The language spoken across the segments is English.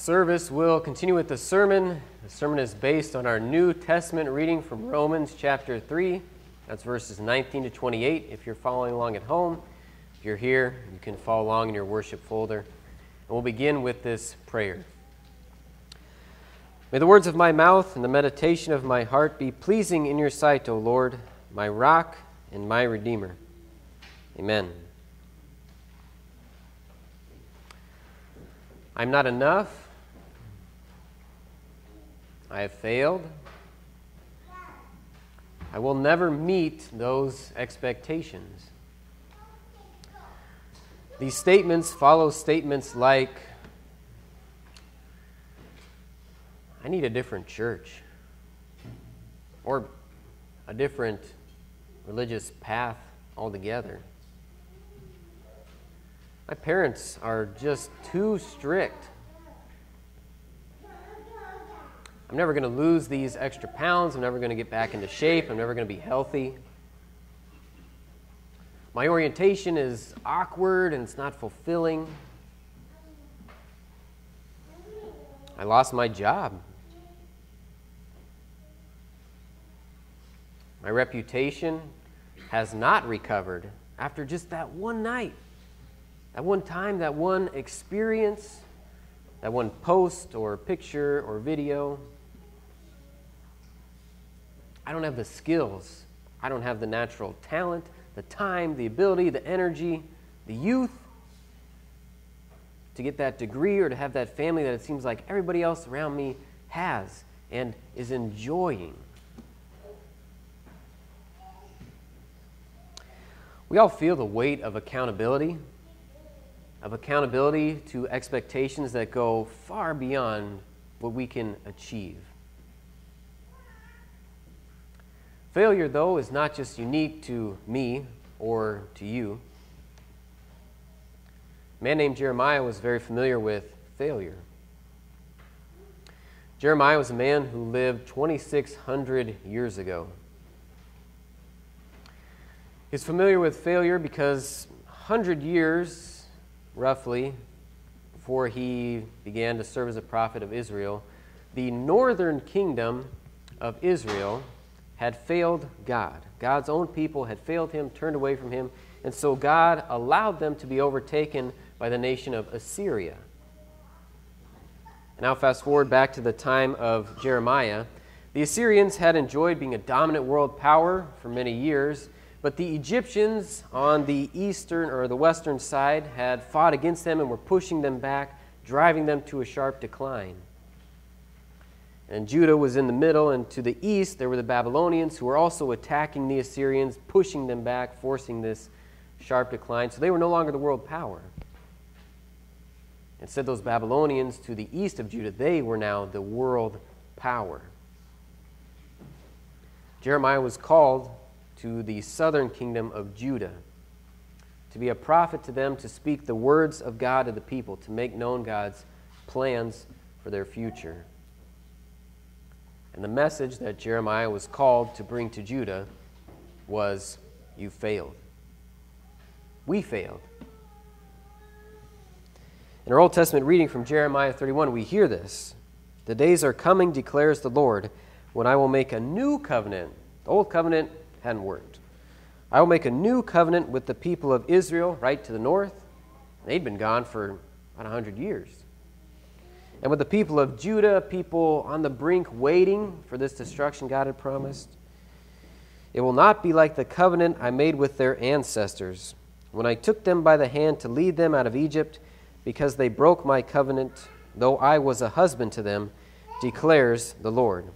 service will continue with the sermon. The sermon is based on our New Testament reading from Romans chapter 3. That's verses 19 to 28 if you're following along at home. If you're here, you can follow along in your worship folder. And we'll begin with this prayer. May the words of my mouth and the meditation of my heart be pleasing in your sight, O Lord, my rock and my redeemer. Amen. I'm not enough. I have failed. I will never meet those expectations. These statements follow statements like I need a different church or a different religious path altogether. My parents are just too strict. I'm never going to lose these extra pounds. I'm never going to get back into shape. I'm never going to be healthy. My orientation is awkward and it's not fulfilling. I lost my job. My reputation has not recovered after just that one night, that one time, that one experience, that one post or picture or video. I don't have the skills. I don't have the natural talent, the time, the ability, the energy, the youth to get that degree or to have that family that it seems like everybody else around me has and is enjoying. We all feel the weight of accountability, of accountability to expectations that go far beyond what we can achieve. Failure, though, is not just unique to me or to you. A man named Jeremiah was very familiar with failure. Jeremiah was a man who lived 2,600 years ago. He's familiar with failure because 100 years, roughly, before he began to serve as a prophet of Israel, the northern kingdom of Israel had failed God. God's own people had failed him, turned away from him, and so God allowed them to be overtaken by the nation of Assyria. Now, fast forward back to the time of Jeremiah. The Assyrians had enjoyed being a dominant world power for many years, but the Egyptians on the eastern or the western side had fought against them and were pushing them back, driving them to a sharp decline. And Judah was in the middle, and to the east there were the Babylonians who were also attacking the Assyrians, pushing them back, forcing this sharp decline. So they were no longer the world power. Instead, those Babylonians to the east of Judah, they were now the world power. Jeremiah was called to the southern kingdom of Judah to be a prophet to them, to speak the words of God to the people, to make known God's plans for their future. And the message that Jeremiah was called to bring to Judah was You failed. We failed. In our Old Testament reading from Jeremiah 31, we hear this The days are coming, declares the Lord, when I will make a new covenant. The old covenant hadn't worked. I will make a new covenant with the people of Israel right to the north. They'd been gone for about 100 years and with the people of Judah, people on the brink waiting for this destruction God had promised. It will not be like the covenant I made with their ancestors when I took them by the hand to lead them out of Egypt, because they broke my covenant, though I was a husband to them, declares the Lord.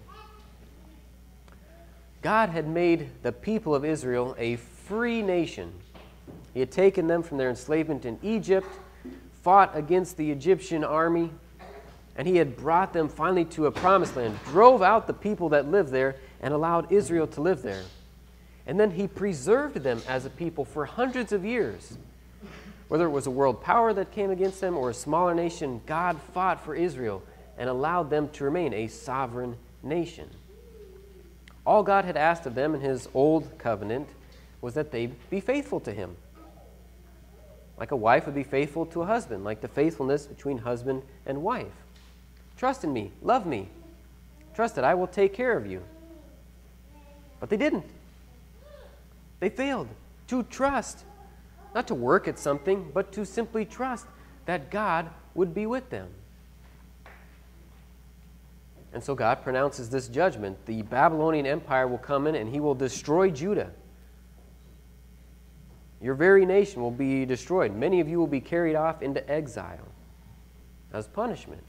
God had made the people of Israel a free nation. He had taken them from their enslavement in Egypt, fought against the Egyptian army, and he had brought them finally to a promised land, drove out the people that lived there, and allowed Israel to live there. And then he preserved them as a people for hundreds of years. Whether it was a world power that came against them or a smaller nation, God fought for Israel and allowed them to remain a sovereign nation. All God had asked of them in his old covenant was that they be faithful to him. Like a wife would be faithful to a husband, like the faithfulness between husband and wife. Trust in me. Love me. Trust that I will take care of you. But they didn't. They failed to trust. Not to work at something, but to simply trust that God would be with them. And so God pronounces this judgment. The Babylonian Empire will come in and he will destroy Judah. Your very nation will be destroyed. Many of you will be carried off into exile as punishment.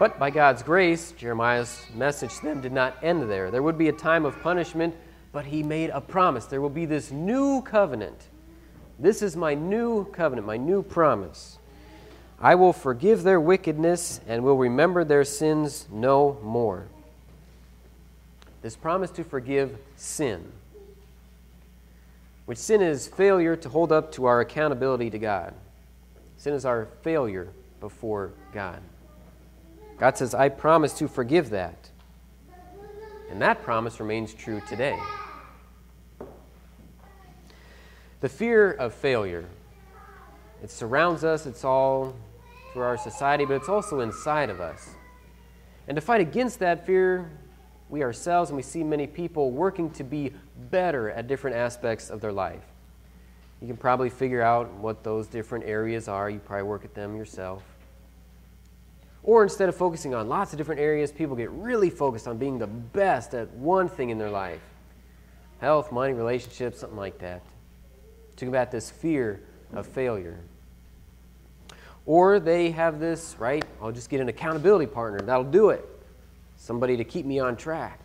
But by God's grace, Jeremiah's message to them did not end there. There would be a time of punishment, but he made a promise. There will be this new covenant. This is my new covenant, my new promise. I will forgive their wickedness and will remember their sins no more. This promise to forgive sin, which sin is failure to hold up to our accountability to God. Sin is our failure before God. God says, I promise to forgive that. And that promise remains true today. The fear of failure, it surrounds us, it's all through our society, but it's also inside of us. And to fight against that fear, we ourselves and we see many people working to be better at different aspects of their life. You can probably figure out what those different areas are. You probably work at them yourself. Or instead of focusing on lots of different areas, people get really focused on being the best at one thing in their life health, money, relationships, something like that to combat this fear of failure. Or they have this, right? I'll just get an accountability partner. That'll do it. Somebody to keep me on track.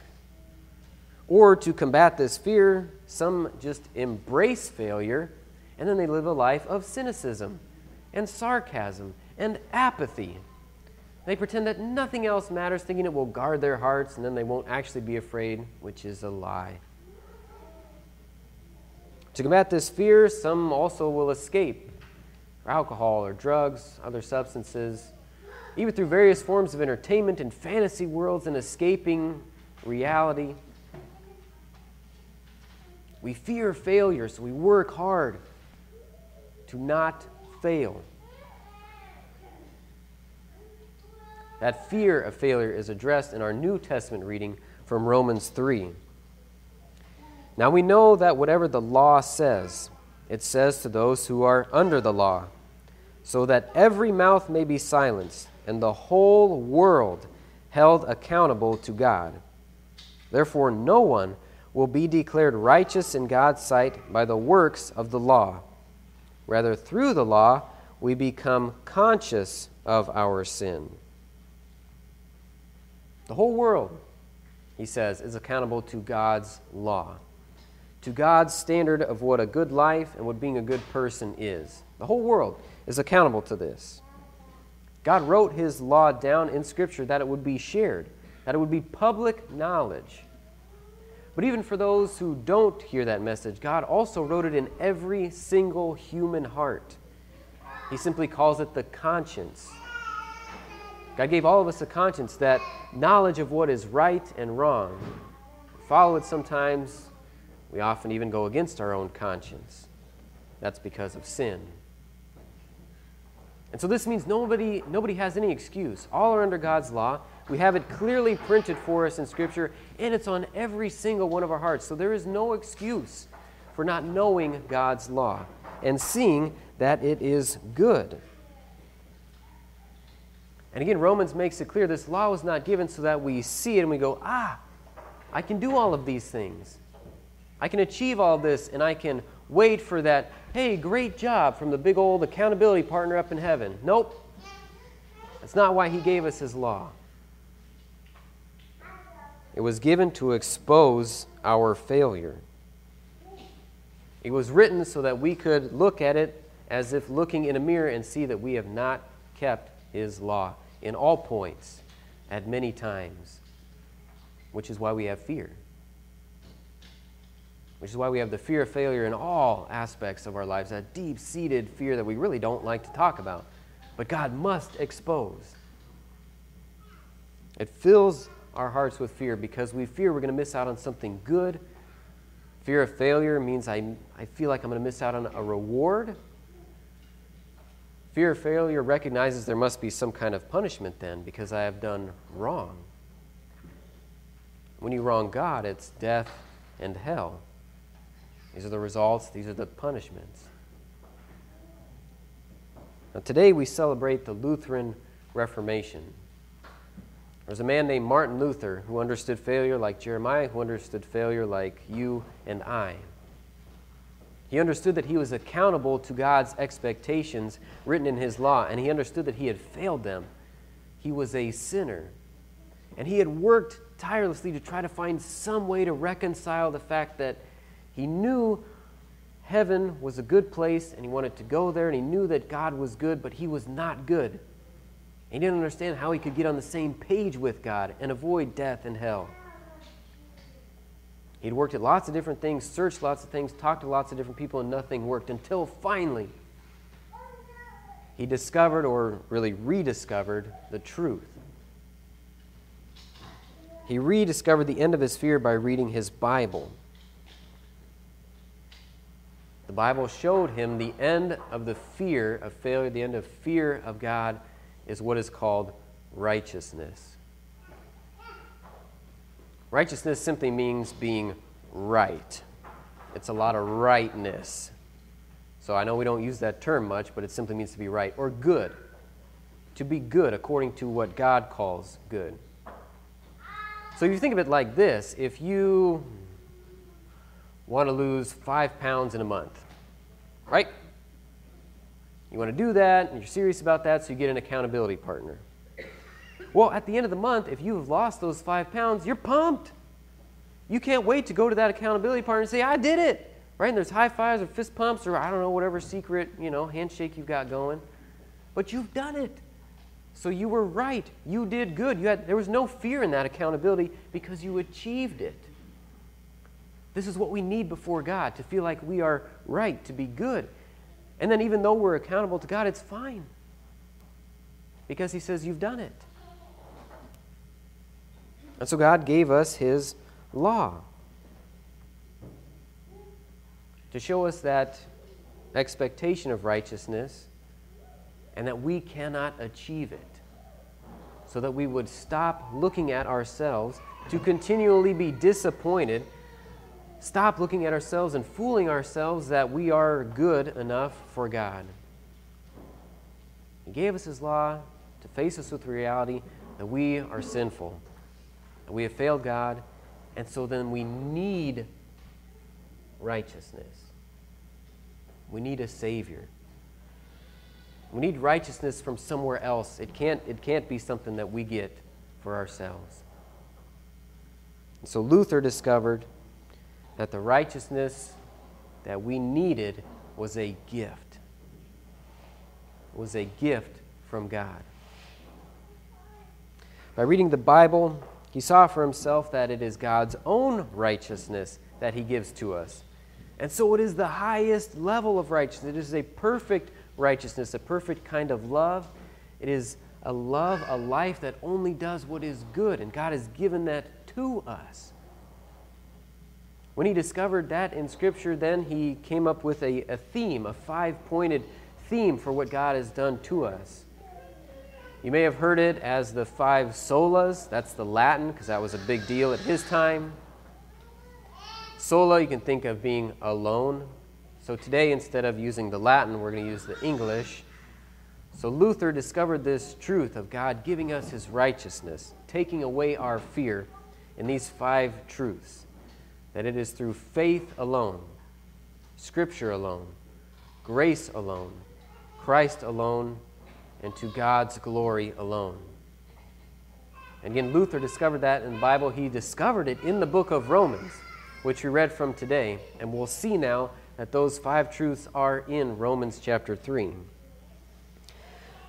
Or to combat this fear, some just embrace failure and then they live a life of cynicism and sarcasm and apathy. They pretend that nothing else matters, thinking it will guard their hearts, and then they won't actually be afraid, which is a lie. To combat this fear, some also will escape alcohol or drugs, other substances, even through various forms of entertainment and fantasy worlds and escaping reality. We fear failure, so we work hard to not fail. That fear of failure is addressed in our New Testament reading from Romans 3. Now we know that whatever the law says, it says to those who are under the law, so that every mouth may be silenced and the whole world held accountable to God. Therefore, no one will be declared righteous in God's sight by the works of the law. Rather, through the law, we become conscious of our sin. The whole world, he says, is accountable to God's law, to God's standard of what a good life and what being a good person is. The whole world is accountable to this. God wrote his law down in Scripture that it would be shared, that it would be public knowledge. But even for those who don't hear that message, God also wrote it in every single human heart. He simply calls it the conscience. God gave all of us a conscience, that knowledge of what is right and wrong. We follow it sometimes. We often even go against our own conscience. That's because of sin. And so this means nobody, nobody has any excuse. All are under God's law. We have it clearly printed for us in Scripture, and it's on every single one of our hearts. So there is no excuse for not knowing God's law and seeing that it is good. And again, Romans makes it clear this law was not given so that we see it and we go, ah, I can do all of these things. I can achieve all this and I can wait for that, hey, great job from the big old accountability partner up in heaven. Nope. That's not why he gave us his law. It was given to expose our failure. It was written so that we could look at it as if looking in a mirror and see that we have not kept his law in all points at many times, which is why we have fear. Which is why we have the fear of failure in all aspects of our lives, that deep seated fear that we really don't like to talk about, but God must expose. It fills our hearts with fear because we fear we're going to miss out on something good. Fear of failure means I, I feel like I'm going to miss out on a reward Fear of failure recognizes there must be some kind of punishment then because I have done wrong. When you wrong God, it's death and hell. These are the results, these are the punishments. Now, today we celebrate the Lutheran Reformation. There was a man named Martin Luther who understood failure like Jeremiah, who understood failure like you and I. He understood that he was accountable to God's expectations written in his law, and he understood that he had failed them. He was a sinner. And he had worked tirelessly to try to find some way to reconcile the fact that he knew heaven was a good place and he wanted to go there, and he knew that God was good, but he was not good. He didn't understand how he could get on the same page with God and avoid death and hell. He'd worked at lots of different things, searched lots of things, talked to lots of different people, and nothing worked until finally he discovered, or really rediscovered, the truth. He rediscovered the end of his fear by reading his Bible. The Bible showed him the end of the fear of failure, the end of fear of God is what is called righteousness. Righteousness simply means being right. It's a lot of rightness. So I know we don't use that term much, but it simply means to be right or good. To be good according to what God calls good. So you think of it like this if you want to lose five pounds in a month, right? You want to do that, and you're serious about that, so you get an accountability partner. Well, at the end of the month, if you have lost those five pounds, you're pumped. You can't wait to go to that accountability partner and say, I did it. Right? And there's high fives or fist pumps or I don't know, whatever secret, you know, handshake you've got going. But you've done it. So you were right. You did good. You had, there was no fear in that accountability because you achieved it. This is what we need before God to feel like we are right, to be good. And then, even though we're accountable to God, it's fine because He says you've done it. And so God gave us His law to show us that expectation of righteousness and that we cannot achieve it. So that we would stop looking at ourselves to continually be disappointed, stop looking at ourselves and fooling ourselves that we are good enough for God. He gave us His law to face us with reality that we are sinful we have failed God, and so then we need righteousness. We need a Savior. We need righteousness from somewhere else. It can't, it can't be something that we get for ourselves. And so Luther discovered that the righteousness that we needed was a gift. It was a gift from God. By reading the Bible, he saw for himself that it is God's own righteousness that he gives to us. And so it is the highest level of righteousness. It is a perfect righteousness, a perfect kind of love. It is a love, a life that only does what is good, and God has given that to us. When he discovered that in Scripture, then he came up with a, a theme, a five pointed theme for what God has done to us. You may have heard it as the five solas. That's the Latin because that was a big deal at his time. Sola, you can think of being alone. So today, instead of using the Latin, we're going to use the English. So Luther discovered this truth of God giving us his righteousness, taking away our fear in these five truths that it is through faith alone, Scripture alone, grace alone, Christ alone, and to God's glory alone. And again, Luther discovered that in the Bible. He discovered it in the book of Romans, which we read from today. And we'll see now that those five truths are in Romans chapter 3.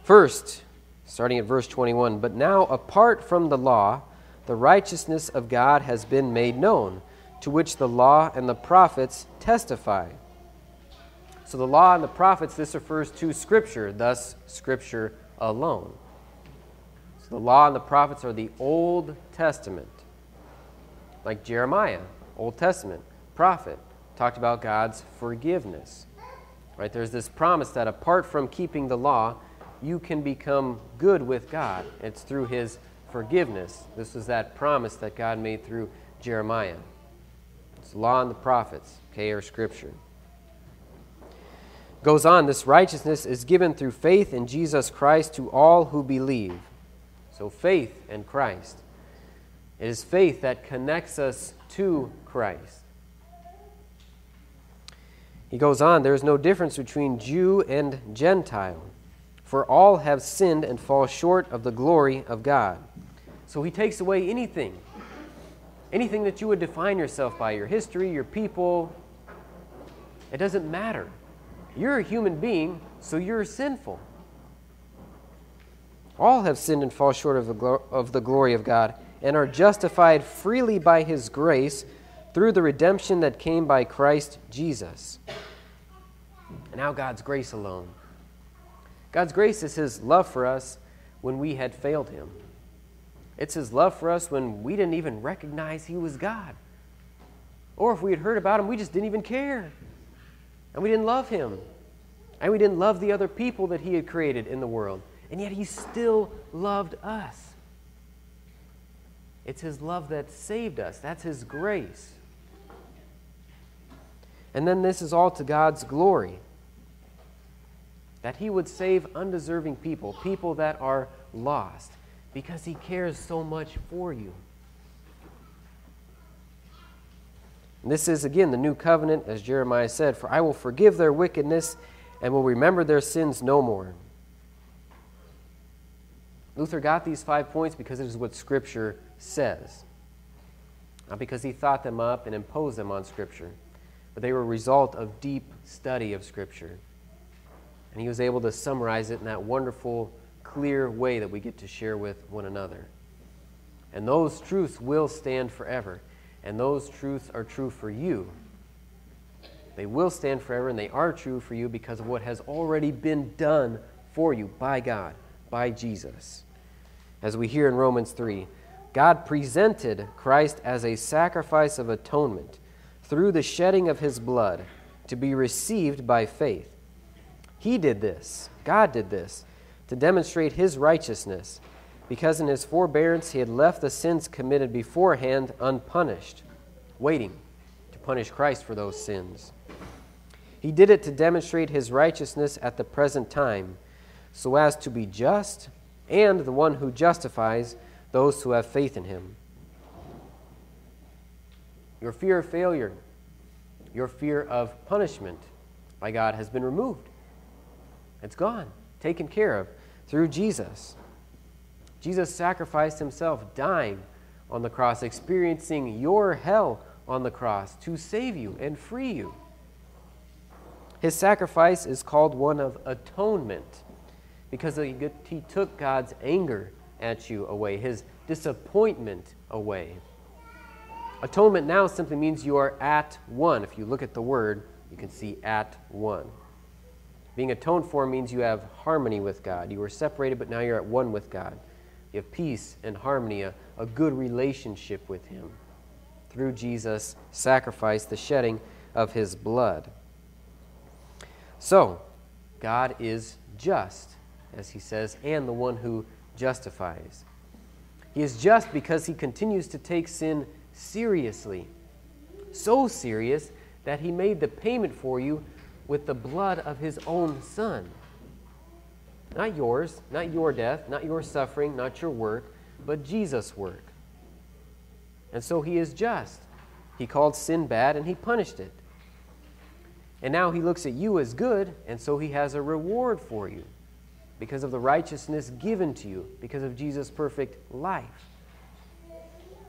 First, starting at verse 21 But now, apart from the law, the righteousness of God has been made known, to which the law and the prophets testify. So the law and the prophets, this refers to Scripture, thus, Scripture alone. So the law and the prophets are the Old Testament. Like Jeremiah, Old Testament, prophet, talked about God's forgiveness. Right? There's this promise that apart from keeping the law, you can become good with God. It's through his forgiveness. This was that promise that God made through Jeremiah. It's law and the prophets, okay, or scripture. Goes on, this righteousness is given through faith in Jesus Christ to all who believe. So faith in Christ. It is faith that connects us to Christ. He goes on, there is no difference between Jew and Gentile, for all have sinned and fall short of the glory of God. So he takes away anything, anything that you would define yourself by, your history, your people. It doesn't matter. You're a human being, so you're sinful. All have sinned and fall short of the, glo- of the glory of God and are justified freely by his grace through the redemption that came by Christ Jesus. And now God's grace alone. God's grace is his love for us when we had failed him. It's his love for us when we didn't even recognize he was God. Or if we had heard about him, we just didn't even care. And we didn't love him. And we didn't love the other people that he had created in the world. And yet he still loved us. It's his love that saved us. That's his grace. And then this is all to God's glory. That he would save undeserving people, people that are lost, because he cares so much for you. And this is, again, the new covenant, as Jeremiah said For I will forgive their wickedness and will remember their sins no more. Luther got these five points because it is what Scripture says, not because he thought them up and imposed them on Scripture, but they were a result of deep study of Scripture. And he was able to summarize it in that wonderful, clear way that we get to share with one another. And those truths will stand forever. And those truths are true for you. They will stand forever, and they are true for you because of what has already been done for you by God, by Jesus. As we hear in Romans 3, God presented Christ as a sacrifice of atonement through the shedding of his blood to be received by faith. He did this, God did this, to demonstrate his righteousness, because in his forbearance he had left the sins committed beforehand unpunished, waiting to punish Christ for those sins. He did it to demonstrate his righteousness at the present time, so as to be just and the one who justifies those who have faith in him. Your fear of failure, your fear of punishment by God has been removed. It's gone, taken care of through Jesus. Jesus sacrificed himself, dying on the cross, experiencing your hell on the cross to save you and free you. His sacrifice is called one of atonement because he took God's anger at you away, his disappointment away. Atonement now simply means you are at one. If you look at the word, you can see at one. Being atoned for means you have harmony with God. You were separated, but now you're at one with God. You have peace and harmony, a, a good relationship with Him through Jesus' sacrifice, the shedding of His blood. So, God is just as he says, and the one who justifies. He is just because he continues to take sin seriously. So serious that he made the payment for you with the blood of his own son. Not yours, not your death, not your suffering, not your work, but Jesus' work. And so he is just. He called sin bad and he punished it. And now he looks at you as good, and so he has a reward for you because of the righteousness given to you, because of Jesus' perfect life.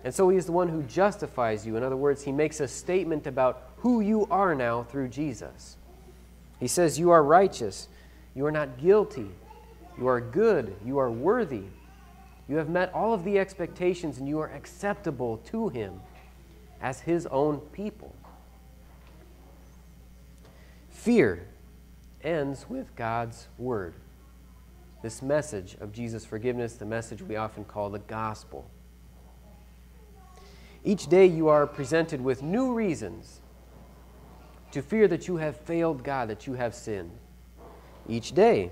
And so he is the one who justifies you. In other words, he makes a statement about who you are now through Jesus. He says, You are righteous. You are not guilty. You are good. You are worthy. You have met all of the expectations and you are acceptable to him as his own people. Fear ends with God's word this message of Jesus' forgiveness, the message we often call the gospel. Each day you are presented with new reasons to fear that you have failed God, that you have sinned. Each day,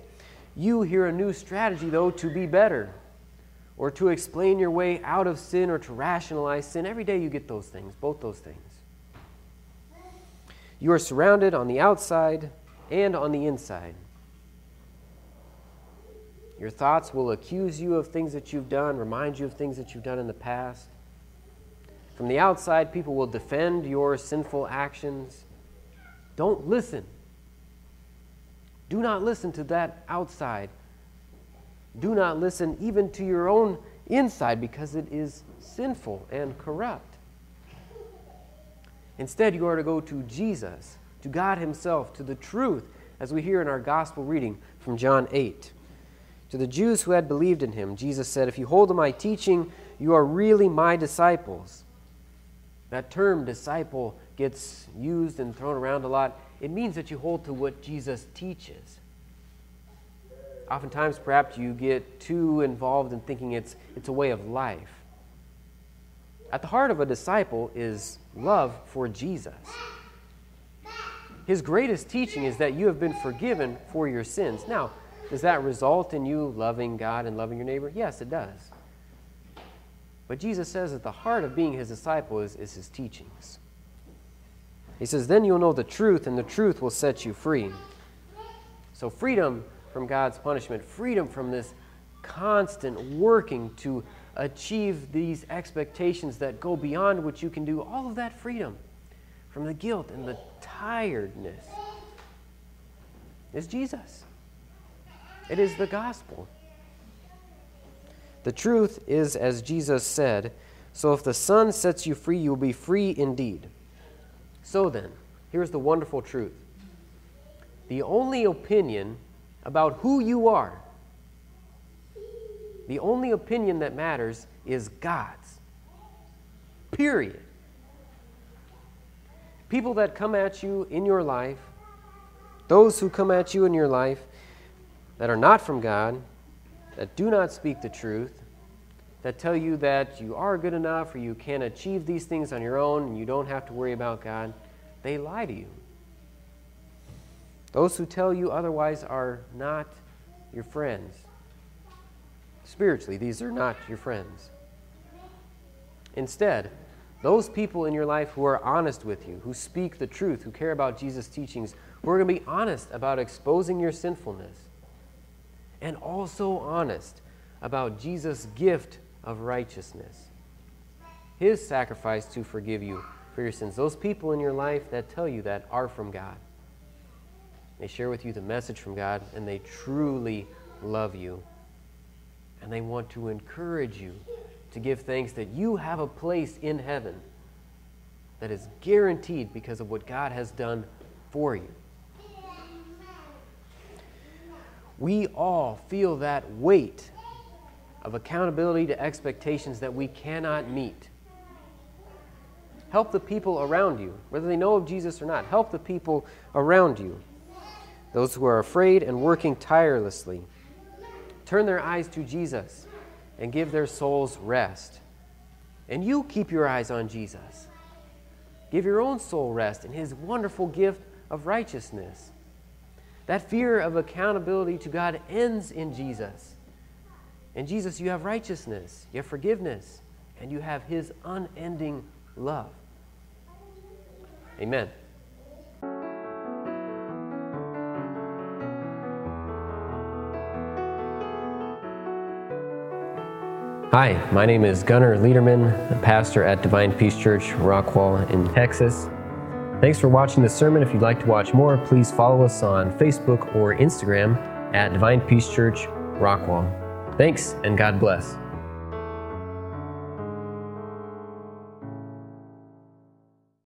you hear a new strategy, though, to be better or to explain your way out of sin or to rationalize sin. Every day you get those things, both those things. You are surrounded on the outside and on the inside. Your thoughts will accuse you of things that you've done, remind you of things that you've done in the past. From the outside, people will defend your sinful actions. Don't listen. Do not listen to that outside. Do not listen even to your own inside because it is sinful and corrupt. Instead, you are to go to Jesus, to God Himself, to the truth, as we hear in our gospel reading from John 8. To the Jews who had believed in Him, Jesus said, If you hold to my teaching, you are really my disciples. That term, disciple, gets used and thrown around a lot. It means that you hold to what Jesus teaches. Oftentimes, perhaps you get too involved in thinking it's, it's a way of life. At the heart of a disciple is love for Jesus. His greatest teaching is that you have been forgiven for your sins. Now, does that result in you loving God and loving your neighbor? Yes, it does. But Jesus says that the heart of being his disciple is, is his teachings. He says, Then you'll know the truth, and the truth will set you free. So, freedom from God's punishment, freedom from this constant working to achieve these expectations that go beyond what you can do, all of that freedom from the guilt and the tiredness is Jesus. It is the gospel. The truth is, as Jesus said, so if the Son sets you free, you will be free indeed. So then, here's the wonderful truth the only opinion about who you are, the only opinion that matters is God's. Period. People that come at you in your life, those who come at you in your life that are not from God, that do not speak the truth, that tell you that you are good enough or you can achieve these things on your own and you don't have to worry about God, they lie to you. Those who tell you otherwise are not your friends. Spiritually, these are not your friends. Instead, those people in your life who are honest with you, who speak the truth, who care about Jesus' teachings, who are going to be honest about exposing your sinfulness, and also honest about Jesus' gift of righteousness, his sacrifice to forgive you for your sins. Those people in your life that tell you that are from God. They share with you the message from God, and they truly love you. And they want to encourage you to give thanks that you have a place in heaven that is guaranteed because of what God has done for you. We all feel that weight of accountability to expectations that we cannot meet. Help the people around you, whether they know of Jesus or not. Help the people around you, those who are afraid and working tirelessly. Turn their eyes to Jesus and give their souls rest. And you keep your eyes on Jesus. Give your own soul rest in his wonderful gift of righteousness. That fear of accountability to God ends in Jesus. In Jesus, you have righteousness, you have forgiveness, and you have His unending love. Amen. Hi, my name is Gunnar Liederman, pastor at Divine Peace Church, Rockwall in Texas. Thanks for watching this sermon. If you'd like to watch more, please follow us on Facebook or Instagram at Divine Peace Church, Rockwall. Thanks, and God bless.